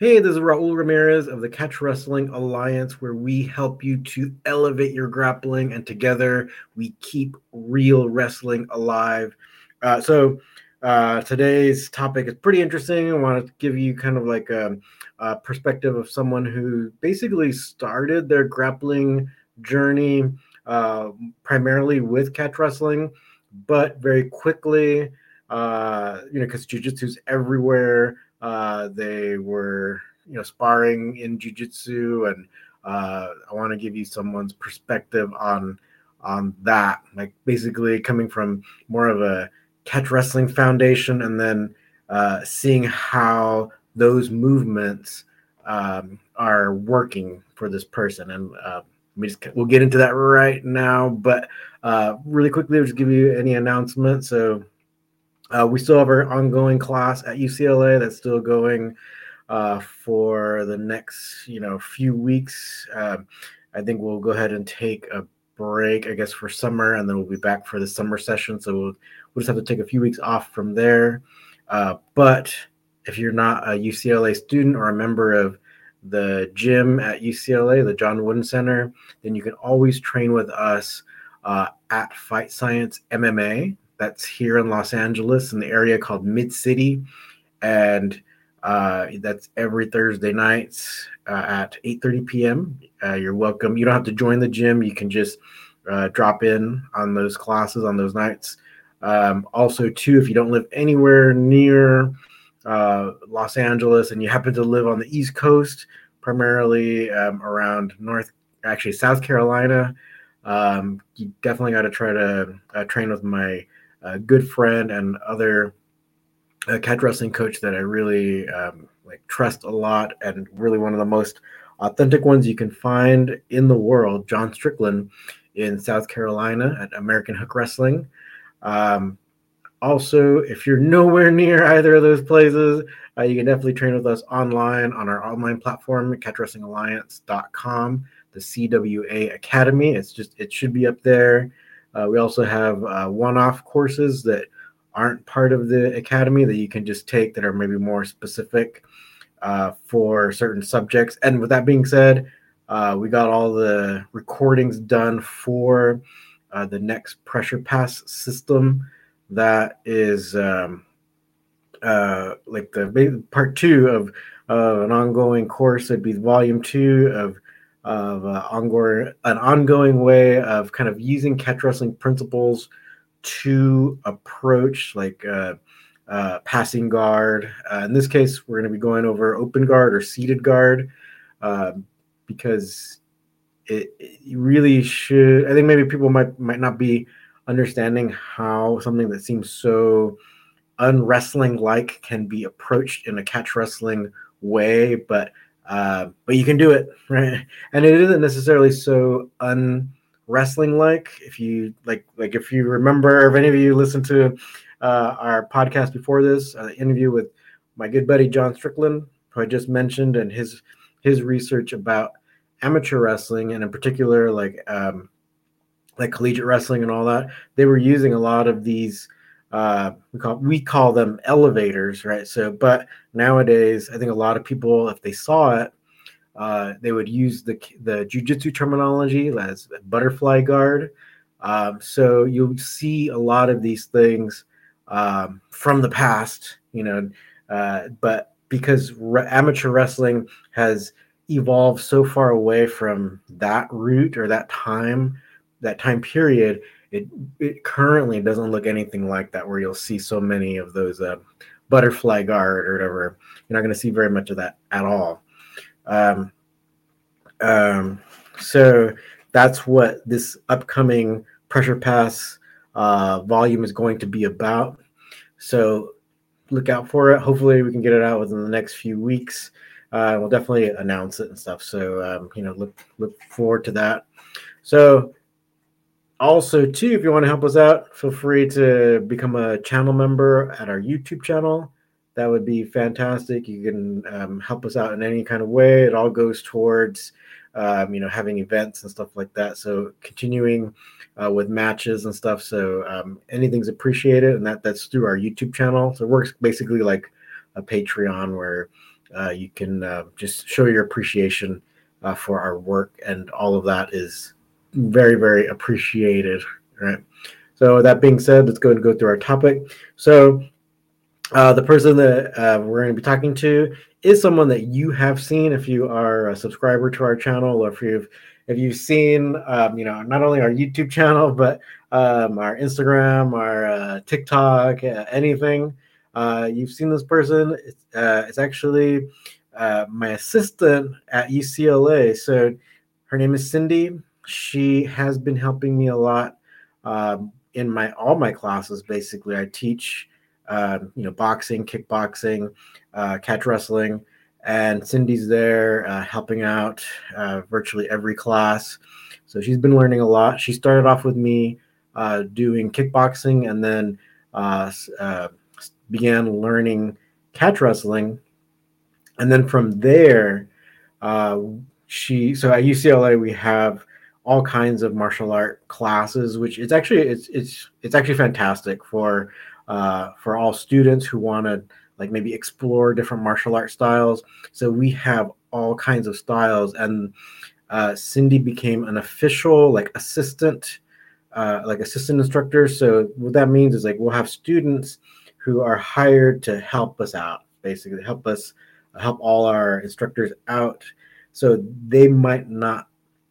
Hey, this is Raul Ramirez of the Catch Wrestling Alliance, where we help you to elevate your grappling, and together we keep real wrestling alive. Uh, so, uh, today's topic is pretty interesting. I want to give you kind of like a, a, perspective of someone who basically started their grappling journey uh, primarily with catch wrestling, but very quickly, uh, you know, because jujitsu is everywhere uh, they were, you know, sparring in jujitsu, and uh, I want to give you someone's perspective on on that. Like basically coming from more of a catch wrestling foundation, and then uh, seeing how those movements um, are working for this person. And uh, we just we'll get into that right now, but uh, really quickly, I'll just give you any announcement. So uh, we still have our ongoing class at UCLA that's still going uh, for the next, you know, few weeks. Um, I think we'll go ahead and take a break, I guess, for summer, and then we'll be back for the summer session. So we'll, we'll just have to take a few weeks off from there. Uh, but if you're not a UCLA student or a member of the gym at UCLA, the John Wooden Center, then you can always train with us uh, at Fight Science MMA that's here in Los Angeles in the area called Mid City, and uh, that's every Thursday nights uh, at 8:30 p.m. Uh, you're welcome. You don't have to join the gym. You can just uh, drop in on those classes on those nights. Um, also, too, if you don't live anywhere near uh, Los Angeles and you happen to live on the East Coast, primarily um, around North, actually South Carolina, um, you definitely got to try to uh, train with my a good friend and other catch wrestling coach that I really um, like trust a lot and really one of the most authentic ones you can find in the world, John Strickland in South Carolina at American Hook Wrestling. Um, also, if you're nowhere near either of those places, uh, you can definitely train with us online on our online platform, catchwrestlingalliance.com, the CWA Academy. It's just, it should be up there. Uh, we also have uh, one-off courses that aren't part of the academy that you can just take that are maybe more specific uh, for certain subjects. And with that being said, uh, we got all the recordings done for uh, the next pressure pass system. That is um, uh, like the part two of an ongoing course. It'd be volume two of of uh, ongoing an ongoing way of kind of using catch wrestling principles to approach like uh, uh, passing guard. Uh, in this case, we're going to be going over open guard or seated guard um, because it, it, really should. I think maybe people might might not be understanding how something that seems so unwrestling like can be approached in a catch wrestling way, but uh, but you can do it, right? And it isn't necessarily so unwrestling like. If you like, like if you remember, if any of you listened to uh, our podcast before this, uh, interview with my good buddy John Strickland, who I just mentioned, and his his research about amateur wrestling, and in particular, like um, like collegiate wrestling and all that, they were using a lot of these uh, we call we call them elevators, right? So, but nowadays, I think a lot of people, if they saw it, uh, they would use the the jujitsu terminology as butterfly guard. Um, so you'll see a lot of these things um, from the past, you know, uh, but because re- amateur wrestling has evolved so far away from that route or that time, that time period, it it currently doesn't look anything like that where you'll see so many of those uh, butterfly guard or whatever. You're not going to see very much of that at all. Um, um, so that's what this upcoming pressure pass uh, volume is going to be about. So look out for it. Hopefully we can get it out within the next few weeks. Uh, we'll definitely announce it and stuff. So um, you know look look forward to that. So also too if you want to help us out feel free to become a channel member at our youtube channel. That would be fantastic. You can um, help us out in any kind of way. It all goes towards um, you know having events and stuff like that. So continuing uh, with matches and stuff. So um, anything's appreciated and that that's through our youtube channel. So it works basically like a patreon where uh, you can uh, just show your appreciation uh, for our work, and all of that is very, very appreciated. Right. So that being said, let's go and go through our topic. So uh, the person that uh, we're going to be talking to is someone that you have seen if you are a subscriber to our channel, or if you've if you've seen, um, you know, not only our YouTube channel but um, our Instagram, our uh, TikTok, uh, anything. Uh, you've seen this person. It's, uh, it's actually my assistant at UCLA. So her name is Cindy. She has been helping me a lot um, in my all my classes. Basically, I teach um, you know, boxing, kickboxing, uh, catch wrestling, and Cindy's there uh, helping out uh, virtually every class. So she's been learning a lot. She started off with me uh, doing kickboxing, and then uh, uh, began learning catch wrestling, and then from there, she. So at UCLA we have all kinds of martial art classes, which it's actually it's it's it's actually fantastic for uh, for all students who want to like maybe explore different martial art styles. So we have all kinds of styles, and uh, Cindy became an official like assistant, uh, like assistant instructor. So what that means is like we'll have students who are hired to help us out, basically help us help all our instructors out. So they might not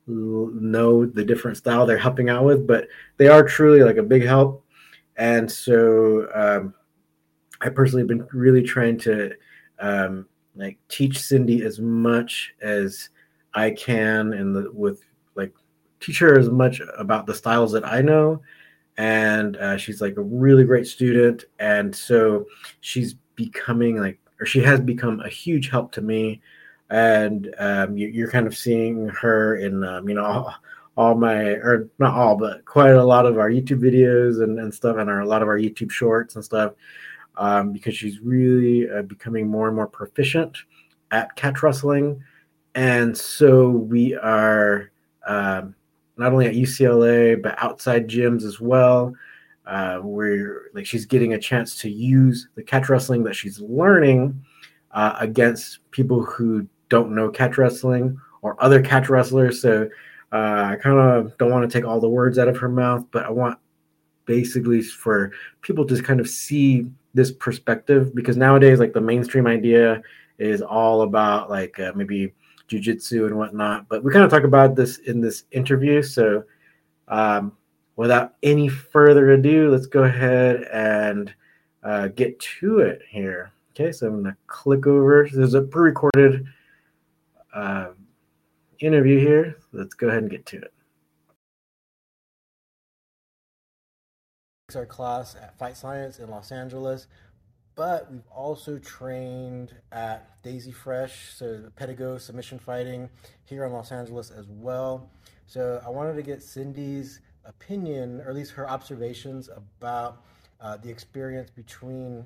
know the different style they're helping out with, but they are truly like a big help and so um, I personally have been really trying to um, like teach Cindy as much as I can, and with like teach her as much about the styles that I know. And uh, she's like a really great student, and so she's becoming like, or she has become a huge help to me. And um, you, are kind of seeing her in, um, you know, all, my or not all but quite a lot of our youtube videos and, and stuff and our, a lot of our youtube shorts and stuff um, because she's really uh, becoming more and more proficient at catch wrestling and so we are um, not only at ucla but outside gyms as well. Uh, where like she's getting a chance to use the catch wrestling that she's learning uh, against people who don't know catch wrestling or other catch wrestlers so uh, I kind of don't want to take all the words out of her mouth, but I want basically for people to kind of see this perspective because nowadays, like the mainstream idea is all about like uh, maybe jujitsu and whatnot. But we kind of talk about this in this interview. So, um, without any further ado, let's go ahead and uh, get to it here. Okay, so I'm gonna click over. There's a pre-recorded uh, interview here. Let's go ahead and get to it. Our class at Fight Science in Los Angeles, but we've also trained at Daisy Fresh, so the Pedigo submission fighting here in Los Angeles as well. So I wanted to get Cindy's opinion, or at least her observations about uh, the experience between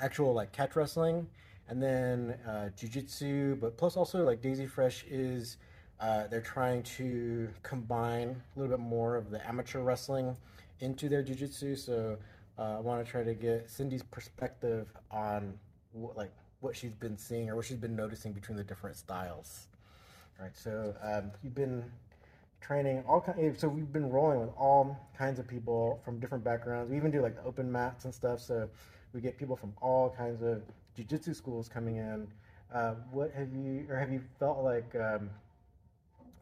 actual like catch wrestling and then uh, jujitsu, but plus also like Daisy Fresh is uh, they're trying to combine a little bit more of the amateur wrestling into their jujitsu. So uh, I want to try to get Cindy's perspective on what, like what she's been seeing or what she's been noticing between the different styles. All right, so um, you've been training all kinds. So we've been rolling with all kinds of people from different backgrounds. We even do like open mats and stuff. So we get people from all kinds of jiu-jitsu schools coming in. Uh, what have you, or have you felt like, um,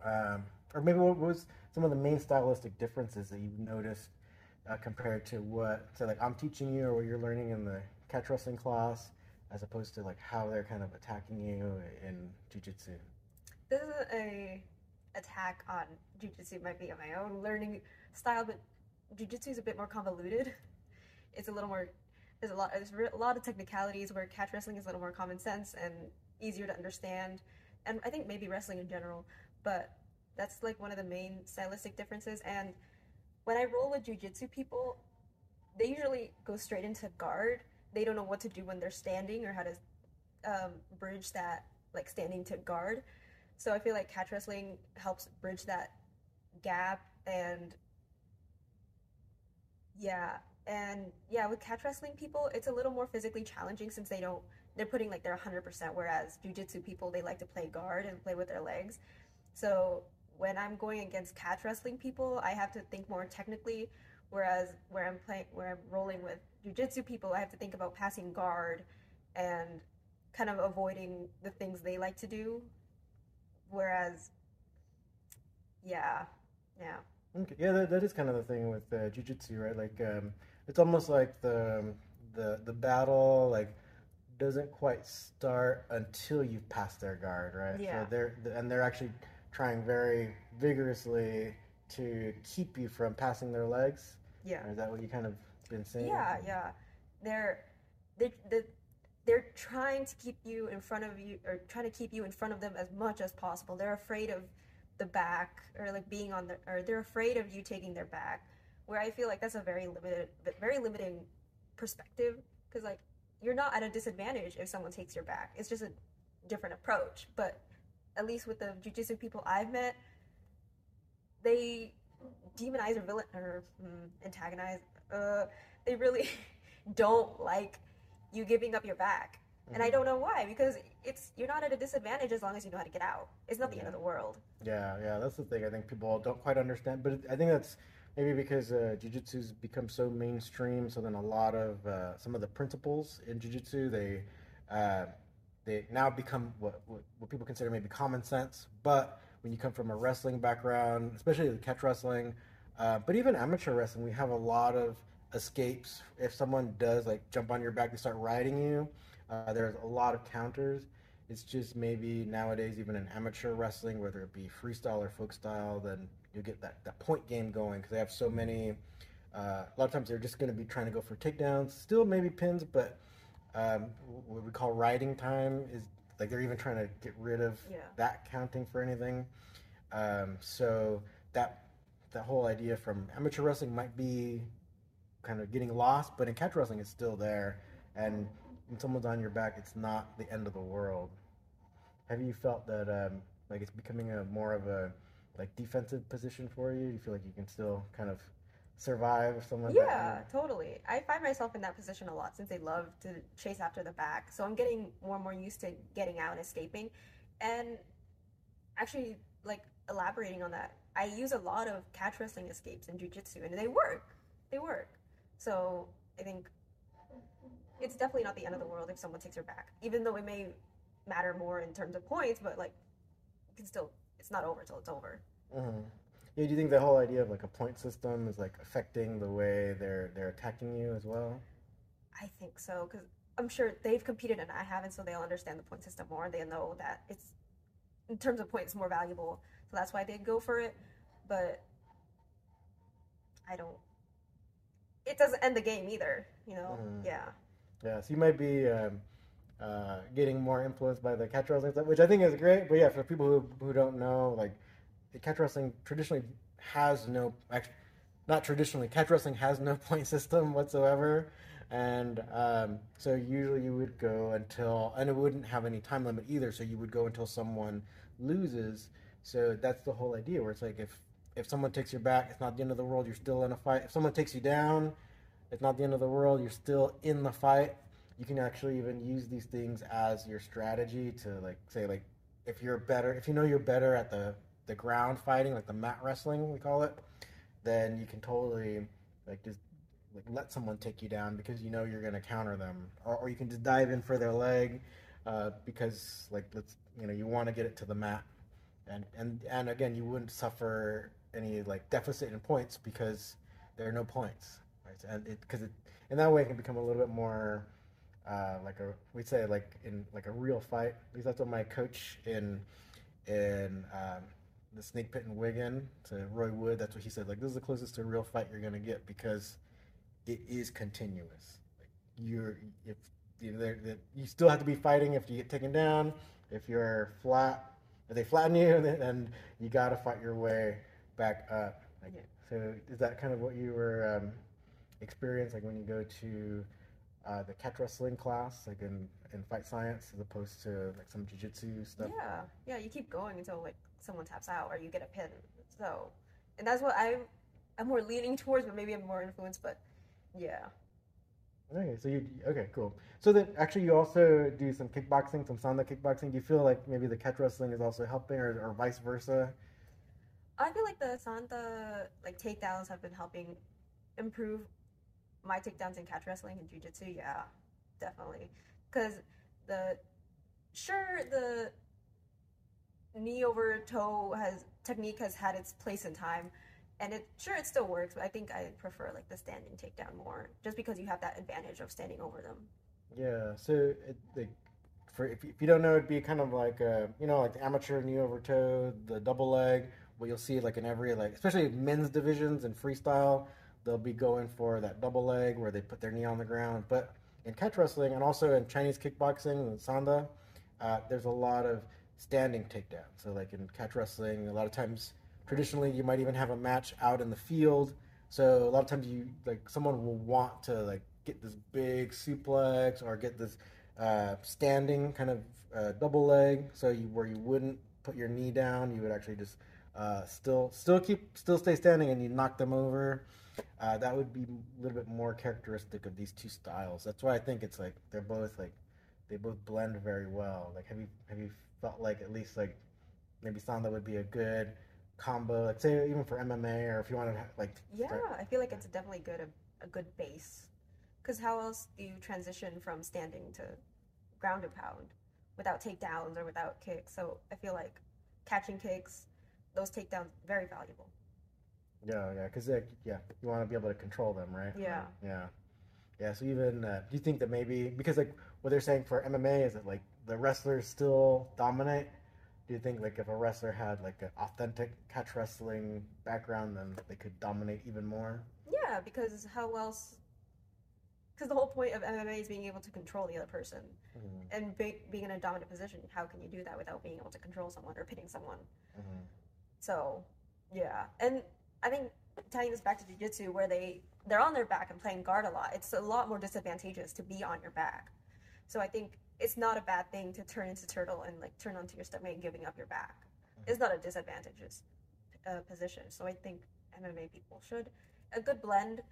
um, or maybe what was some of the main stylistic differences that you've noticed uh, compared to what, so like I'm teaching you or what you're learning in the catch wrestling class, as opposed to like how they're kind of attacking you in jiu-jitsu? This is a attack on jiu-jitsu might be my own learning style, but jiu-jitsu is a bit more convoluted. It's a little more there's a lot there's a lot of technicalities where catch wrestling is a little more common sense and easier to understand and i think maybe wrestling in general but that's like one of the main stylistic differences. And when i roll with jiu-jitsu people they usually go straight into guard. They don't know what to do when they're standing or how to um, bridge that like standing to guard. So i feel like catch wrestling helps bridge that gap and yeah and yeah, with catch wrestling people, it's a little more physically challenging since they don't they're putting like their 100% whereas jujitsu people they like to play guard and play with their legs so when i'm going against catch wrestling people i have to think more technically whereas where i'm playing where i'm rolling with jujitsu people i have to think about passing guard and kind of avoiding the things they like to do whereas yeah yeah Okay. Yeah, that, that is kind of the thing with uh, jujitsu, right? Like, um, it's almost like the the the battle like doesn't quite start until you've passed their guard, right? Yeah. So they're and they're actually trying very vigorously to keep you from passing their legs. yeah Or is that what you kind of been saying? Yeah, yeah. They're they they they're trying to keep you in front of you or trying to keep you in front of them as much as possible. They're afraid of the back or like being on the or they're afraid of you taking their back. Where I feel like that's a very limited very limiting perspective because like you're not at a disadvantage if someone takes your back. It's just a different approach. But at least with the jujitsu people I've met, they demonize or villain or mm, antagonize. Uh, they really don't like you giving up your back, and I Mhm. don't know why. Because it's you're not at a disadvantage as long as you know how to get out. It's not the end of the world. Yeah, yeah, that's the thing. I think people don't quite understand, but I think that's maybe because uh, jujitsu's become so mainstream. So then a lot of uh, some of the principles in jujitsu they uh, they now become what, what what people consider maybe common sense. But when you come from a wrestling background, especially the catch wrestling, uh, but even amateur wrestling, we have a lot of escapes. If someone does like jump on your back and start riding you, uh, there's a lot of counters. It's just maybe nowadays, even in amateur wrestling, whether it be freestyle or folk style, then you get that, that point game going because they have so many. Uh, a lot of times they're just going to be trying to go for takedowns, still maybe pins, but um, what we call riding time is like they're even trying to get rid of Yeah. that counting for anything. Um, so that that whole idea from amateur wrestling might be kind of getting lost, but in catch wrestling, it's still there. And when someone's on your back, it's not the end of the world. Have you felt that um, like it's becoming a more of a like defensive position for you? You feel like you can still kind of survive if someone Yeah, totally. I find myself in that position a lot since they love to chase after the back. So I'm getting more and more used to getting out and escaping. And actually, like elaborating on that, I use a lot of catch wrestling escapes in jujitsu, and they work. They work. So I think it's definitely not the end of the world if someone takes your back, even though it may matter more in terms of points. But like, you can still, it's not over till it's over. hmm Yeah, do you think the whole idea of like a point system is like affecting the way they're they're attacking you as well? I think so because I'm sure they've competed and I haven't, so they'll understand the point system more. They know that it's in terms of points more valuable, so that's why they go for it. But I don't. It doesn't end the game either, you know. Mhm. Yeah, Yeah, so you might be um, uh, getting more influenced by the catch wrestling stuff, which I think is great. But yeah, for people who, who don't know, like the catch wrestling traditionally has no, actually, not traditionally, catch wrestling has no point system whatsoever. And um, so usually you would go until, and it wouldn't have any time limit either. So you would go until someone loses. So that's the whole idea, where it's like if if someone takes your back, it's not the end of the world. You're still in a fight. If someone takes you down, it's not the end of the world. You're still in the fight. You can actually even use these things as your strategy to like say like if you're better, if you know you're better at the the ground fighting, like the mat wrestling we call it, then you can totally like just like let someone take you down because you know you're gonna counter them, or, or you can just dive in for their leg uh, because like let's you know you want to get it to the mat, and and and again you wouldn't suffer any like deficit in points because there are no points, right? And it because it in that way it can become a little bit more uh, like a we'd say like in like a real fight. At least that's what my coach in in um, the snake pit in Wigan to Roy Wood. That's what he said. Like this is the closest to a real fight you're gonna get because it is continuous. Like you're if you know, you still have to be fighting if you get taken down. If you're flat, if they flatten you, then, then you got to fight your way back up. Like, Yeah. So is that kind of what you were um, experience like when you go to uh, the catch wrestling class, like in, in fight science, as opposed to like some jujitsu stuff? yeah, yeah. You keep going until like someone taps out or you get a pin. So, and that's what I'm. I'm more leaning towards, but maybe I'm more influenced. But yeah, Okay, so you okay, cool. So then, actually, you also do some kickboxing, some sanda kickboxing. Do you feel like maybe the catch wrestling is also helping, or, or vice versa? I feel like the sanda like takedowns have been helping improve my takedowns in catch wrestling and jiu-jitsu. Yeah, definitely. Because the sure the knee over toe has technique has had its place in time and it sure it still works but i think i prefer like the standing takedown more just because you have that advantage of standing over them Yeah. So, it, like, for if you, if you don't know, it'd be kind of like uh, you know, like the amateur knee over toe, the double leg. What you'll see like in every like, especially men's divisions and freestyle, they'll be going for that double leg where they put their knee on the ground. But in catch wrestling and also in Chinese kickboxing and sanda, uh, there's a lot of standing takedown. So like in catch wrestling, a lot of times traditionally you might even have a match out in the field. So a lot of times you like someone will want to like get this big suplex or get this uh, standing kind of uh, double leg. So you where you wouldn't put your knee down, you would actually just uh, still still keep still stay standing and you knock them over. Uh, that would be a little bit more characteristic of these two styles. That's why I think it's like they're both like they both blend very well. Like have you have you felt like at least like maybe Sanda would be a good combo, like say even for MMA or if you want to like yeah start- i feel like it's definitely good a, a good base. Because how else do you transition from standing to ground and pound without takedowns or without kicks? So i feel like catching kicks those takedowns very valuable Yeah, yeah, because like, yeah, you want to be able to control them, right? Yeah. yeah, yeah. So even uh, do you think that maybe because like what they're saying for MMA is that like the wrestlers still dominate? Do you think like if a wrestler had like an authentic catch wrestling background, then they could dominate even more? Yeah, because how else? Because the whole point of MMA is being able to control the other person Mhm, and be, being in a dominant position. How can you do that without being able to control someone or pitting someone? mhm. So, yeah, and tying this back to jujitsu, where they they're on their back and playing guard a lot, it's a lot more disadvantageous to be on your back. So I think it's not a bad thing to turn into turtle and like turn onto your stomach and giving up your back. It's not a disadvantageous uh, position. So I think MMA people should a good blend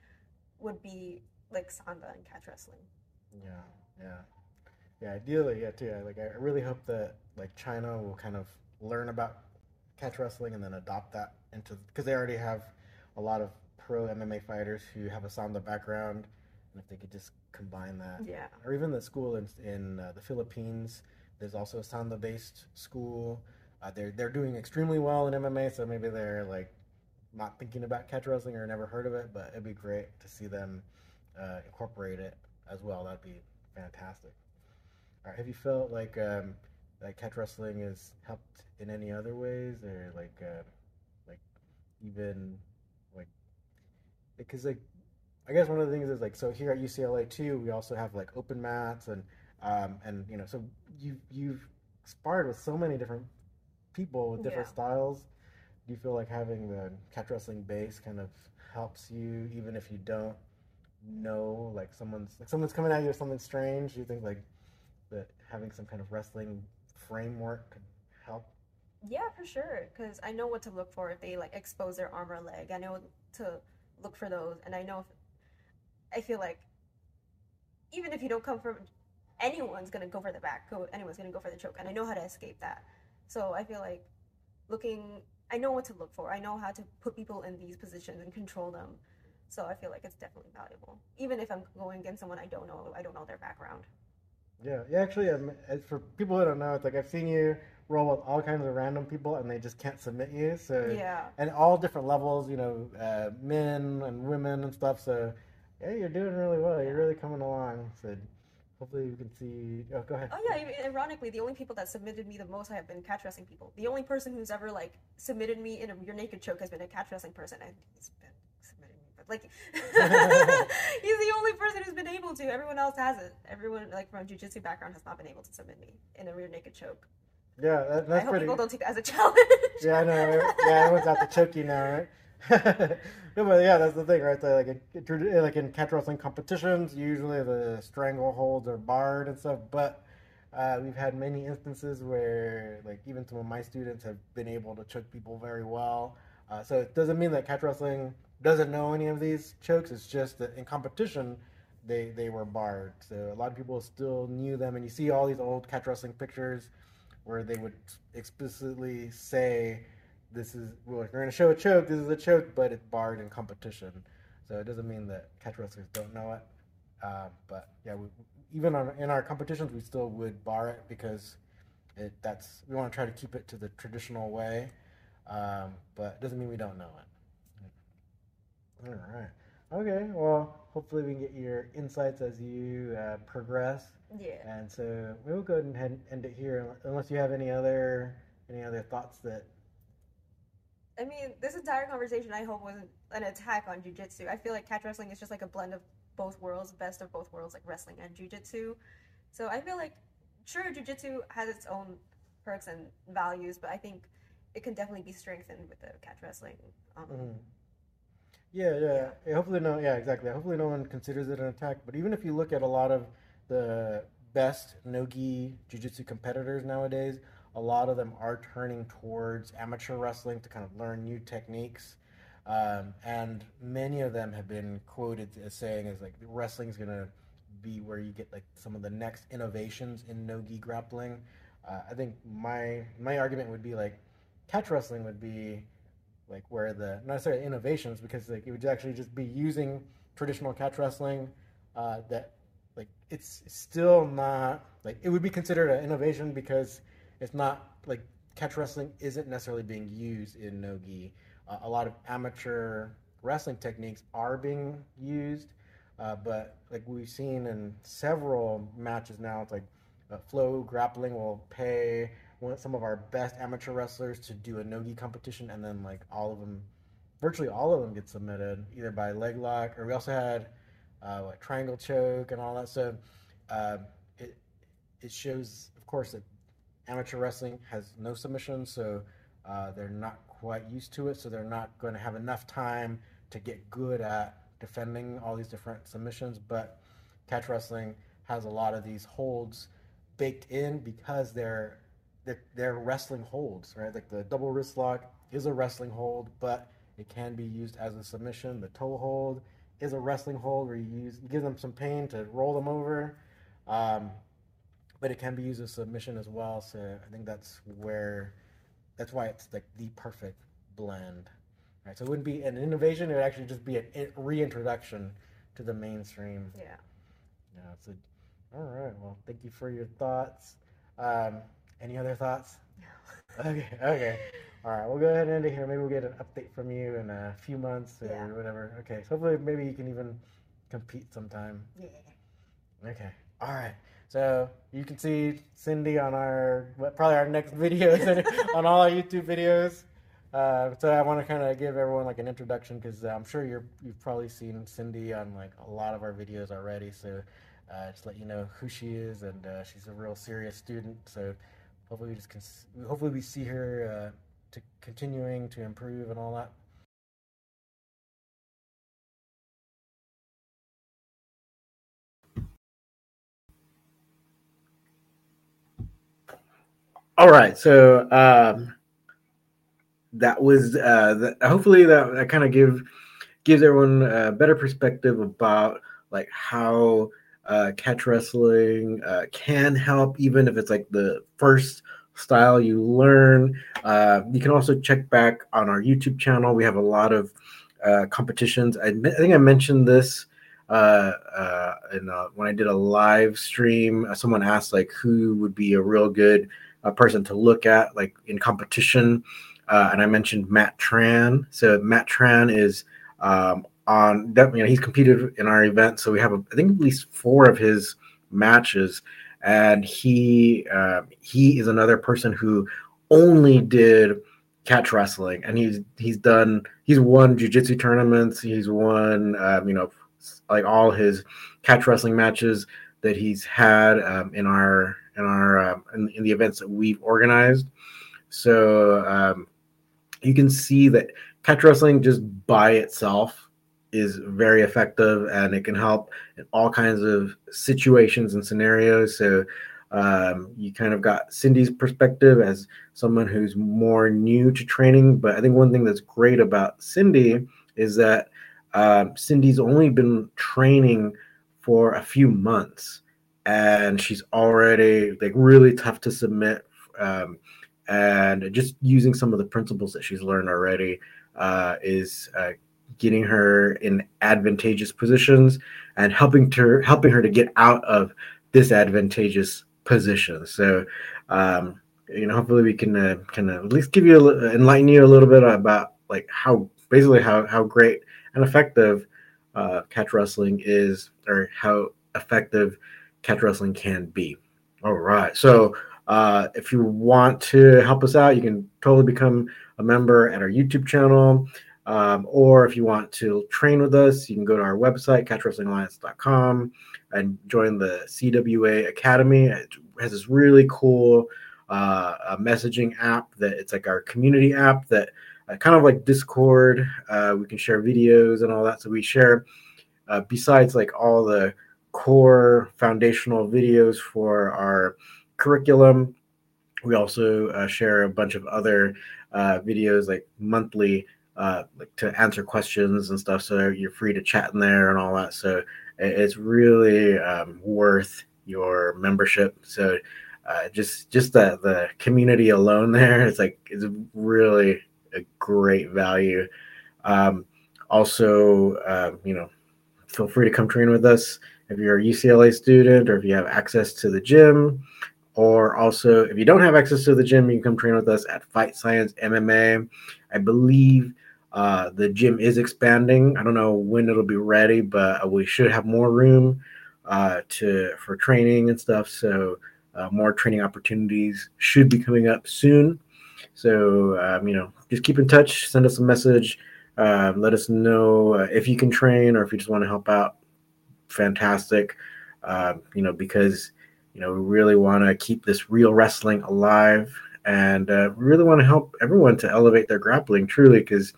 would be like sanda and catch wrestling. Yeah, yeah, yeah. Ideally, yeah, too. I, like, I really hope that like China will kind of learn about catch wrestling and then adopt that into because they already have a lot of pro MMA fighters who have a sanda background, and if they could just combine that, Yeah. or even the school in in uh, the Philippines, there's also a sanda based school. Uh, they're they're doing extremely well in MMA, so maybe they're like not thinking about catch wrestling or never heard of it, but it'd be great to see them uh, incorporate it as well. That'd be fantastic. All right, have you felt like um, like catch wrestling has helped in any other ways, or like uh, like even because like I guess one of the things is like so here at UCLA too, we also have like open mats and um, and you know so you you've sparred with so many different people with different Yeah. styles. Do you feel like having the catch wrestling base kind of helps you even if you don't know like someone's like someone's coming at you with something strange? Do you think like that having some kind of wrestling framework could help? Yeah, for sure. Because I know what to look for if they like expose their arm or leg. I know to look for those, and I know if I feel like even if you don't come from anyone's gonna go for the back, go anyone's gonna go for the choke, and I know how to escape that. So I feel like looking, I know what to look for. I know how to put people in these positions and control them. So I feel like it's definitely valuable, even if I'm going against someone I don't know. I don't know their background. Yeah, yeah. Actually, um, as for people who don't know, it's like I've seen you roll with all kinds of random people, and they just can't submit you. So Yeah. and all different levels, you know, uh, men and women and stuff. So yeah, you're doing really well. You're really coming along. So hopefully we can see. Oh, go ahead. Oh yeah, ironically, the only people that submitted me the most have been catch wrestling people. The only person who's ever like submitted me in a rear naked choke has been a catch wrestling person, and he's been submitting me, but like he's the only person who's been able to. Everyone else hasn't. Everyone like from a jujitsu background has not been able to submit me in a rear naked choke. Yeah, that, I that's hope pretty. people don't take that as a challenge. Yeah, I know. Yeah, everyone's out to choke you now, right? no, but yeah, that's the thing, right? So, like, in, like in catch wrestling competitions, usually the strangleholds are barred and stuff. But uh, we've had many instances where, like, even some of my students have been able to choke people very well. Uh, so it doesn't mean that catch wrestling doesn't know any of these chokes. It's just that in competition, they they were barred. So a lot of people still knew them, and you see all these old catch wrestling pictures where they would explicitly say, "This is you're going to show a choke, this is a choke, but it's barred in competition." So it doesn't mean that catch wrestlers don't know it. Uh, but yeah, we, even on, in our competitions, we still would bar it because it that's we want to try to keep it to the traditional way. Um, but it doesn't mean we don't know it. All right. Okay. Well, hopefully we can get your insights as you uh, progress. Yeah. And so we'll go ahead and end it here, unless you have any other any other thoughts that. I mean, this entire conversation I hope wasn't an attack on jujitsu. I feel like catch wrestling is just like a blend of both worlds, best of both worlds, like wrestling and jujitsu. So I feel like, sure, jujitsu has its own perks and values, but I think it can definitely be strengthened with the catch wrestling. Um, Mhm. Yeah, yeah, yeah. Hopefully, no. Yeah, exactly. Hopefully, no one considers it an attack. But even if you look at a lot of the best no-gi jiu-jitsu competitors nowadays, a lot of them are turning towards amateur wrestling to kind of learn new techniques. Um, and many of them have been quoted as saying, "Is like wrestling is gonna be where you get like some of the next innovations in no-gi grappling." Uh, I think my my argument would be like catch wrestling would be like where the not necessarily innovations because like it would actually just be using traditional catch wrestling uh, that like it's still not like it would be considered an innovation because it's not like catch wrestling isn't necessarily being used in no-gi. Uh, a lot of amateur wrestling techniques are being used, uh, but like we've seen in several matches now, it's like uh, FloGrappling will pay some of our best amateur wrestlers to do a no-gi competition, and then like all of them, virtually all of them get submitted either by leg lock or we also had uh, what triangle choke and all that. So uh, it it shows, of course, that amateur wrestling has no submission, so uh, they're not quite used to it, so they're not going to have enough time to get good at defending all these different submissions. But catch wrestling has a lot of these holds baked in because they're they're, they're wrestling holds, right? Like the double wrist lock is a wrestling hold, but it can be used as a submission. The toe hold is a wrestling hold where you use you give them some pain to roll them over, um, but it can be used as submission as well. So I think that's where that's why it's like the perfect blend, right? So it wouldn't be an innovation; it would actually just be a reintroduction to the mainstream. yeah. Yeah. So, all right. Well, thank you for your thoughts. Um, any other thoughts? No. Okay. Okay. All right. We'll go ahead and end it here. Maybe we'll get an update from you in a few months or Yeah. whatever. Okay. So hopefully, maybe you can even compete sometime. Yeah. Okay. All right. So you can see Cindy on our probably our next videos on all our YouTube videos. Uh, so I want to kind of give everyone like an introduction because I'm sure you're you've probably seen Cindy on like a lot of our videos already. So uh, just let you know who she is and uh, she's a real serious student. So hopefully we just cons- hopefully we see her uh, to continuing to improve and all that. All right, so um, that was uh, the, hopefully that, that kind of give gives everyone a better perspective about like how uh, catch wrestling uh, can help, even if it's like the first style you learn. Uh, you can also check back on our YouTube channel. We have a lot of uh, competitions. I, I think I mentioned this uh, uh, in, uh, when I did a live stream. Uh, someone asked like who would be a real good person to look at like in competition, and I mentioned Matt Tran. So Matt Tran is um, on definitely you know, he's competed in our event, so we have a, I think at least four of his matches, and he uh, he is another person who only did catch wrestling, and he's he's done he's won jujitsu tournaments, he's won um, you know like all his catch wrestling matches that he's had um, in our in our uh, in, in, the events that we've organized. So um, you can see that catch wrestling just by itself is very effective and it can help in all kinds of situations and scenarios. So um, you kind of got Cindy's perspective as someone who's more new to training. But I think one thing that's great about Cindy is that um, Cindy's only been training for a few months, and she's already like really tough to submit. Um, and just using some of the principles that she's learned already uh, is uh, getting her in advantageous positions and helping her helping her to get out of disadvantageous positions. So, um, you know, hopefully we can uh, of at least give you a, enlighten you a little bit about like how basically how how great and effective uh, catch wrestling is, or how effective catch wrestling can be. All right, so. Uh, if you want to help us out, you can totally become a member at our YouTube channel. Um, or if you want to train with us, you can go to our website, catchwrestlingalliance.com, and join the CWA Academy. It has this really cool uh, messaging app that it's like our community app that uh, kind of like Discord. Uh, we can share videos and all that. So we share, uh, besides like all the core foundational videos for our curriculum, we also uh, share a bunch of other uh, videos like monthly uh, like to answer questions and stuff. So you're free to chat in there and all that. So it's really um, worth your membership. So uh, just just the the community alone there, it's like it's really a great value. Um, also, uh, you know, feel free to come train with us if you're a UCLA student or if you have access to the gym. Or also, if you don't have access to the gym, you can come train with us at Fight Science MMA. I believe uh, the gym is expanding. I don't know when it'll be ready, but we should have more room uh, to for training and stuff. So uh, more training opportunities should be coming up soon. So um, you know, just keep in touch. Send us a message. Um, let us know uh, if you can train or if you just want to help out. Fantastic. Um, you know, because you know we really want to keep this real wrestling alive and uh, really want to help everyone to elevate their grappling truly because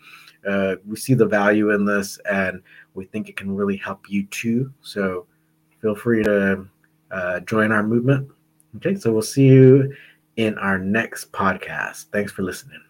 uh, we see the value in this and we think it can really help you too. So feel free to uh, join our movement. Okay, so we'll see you in our next podcast. Thanks for listening.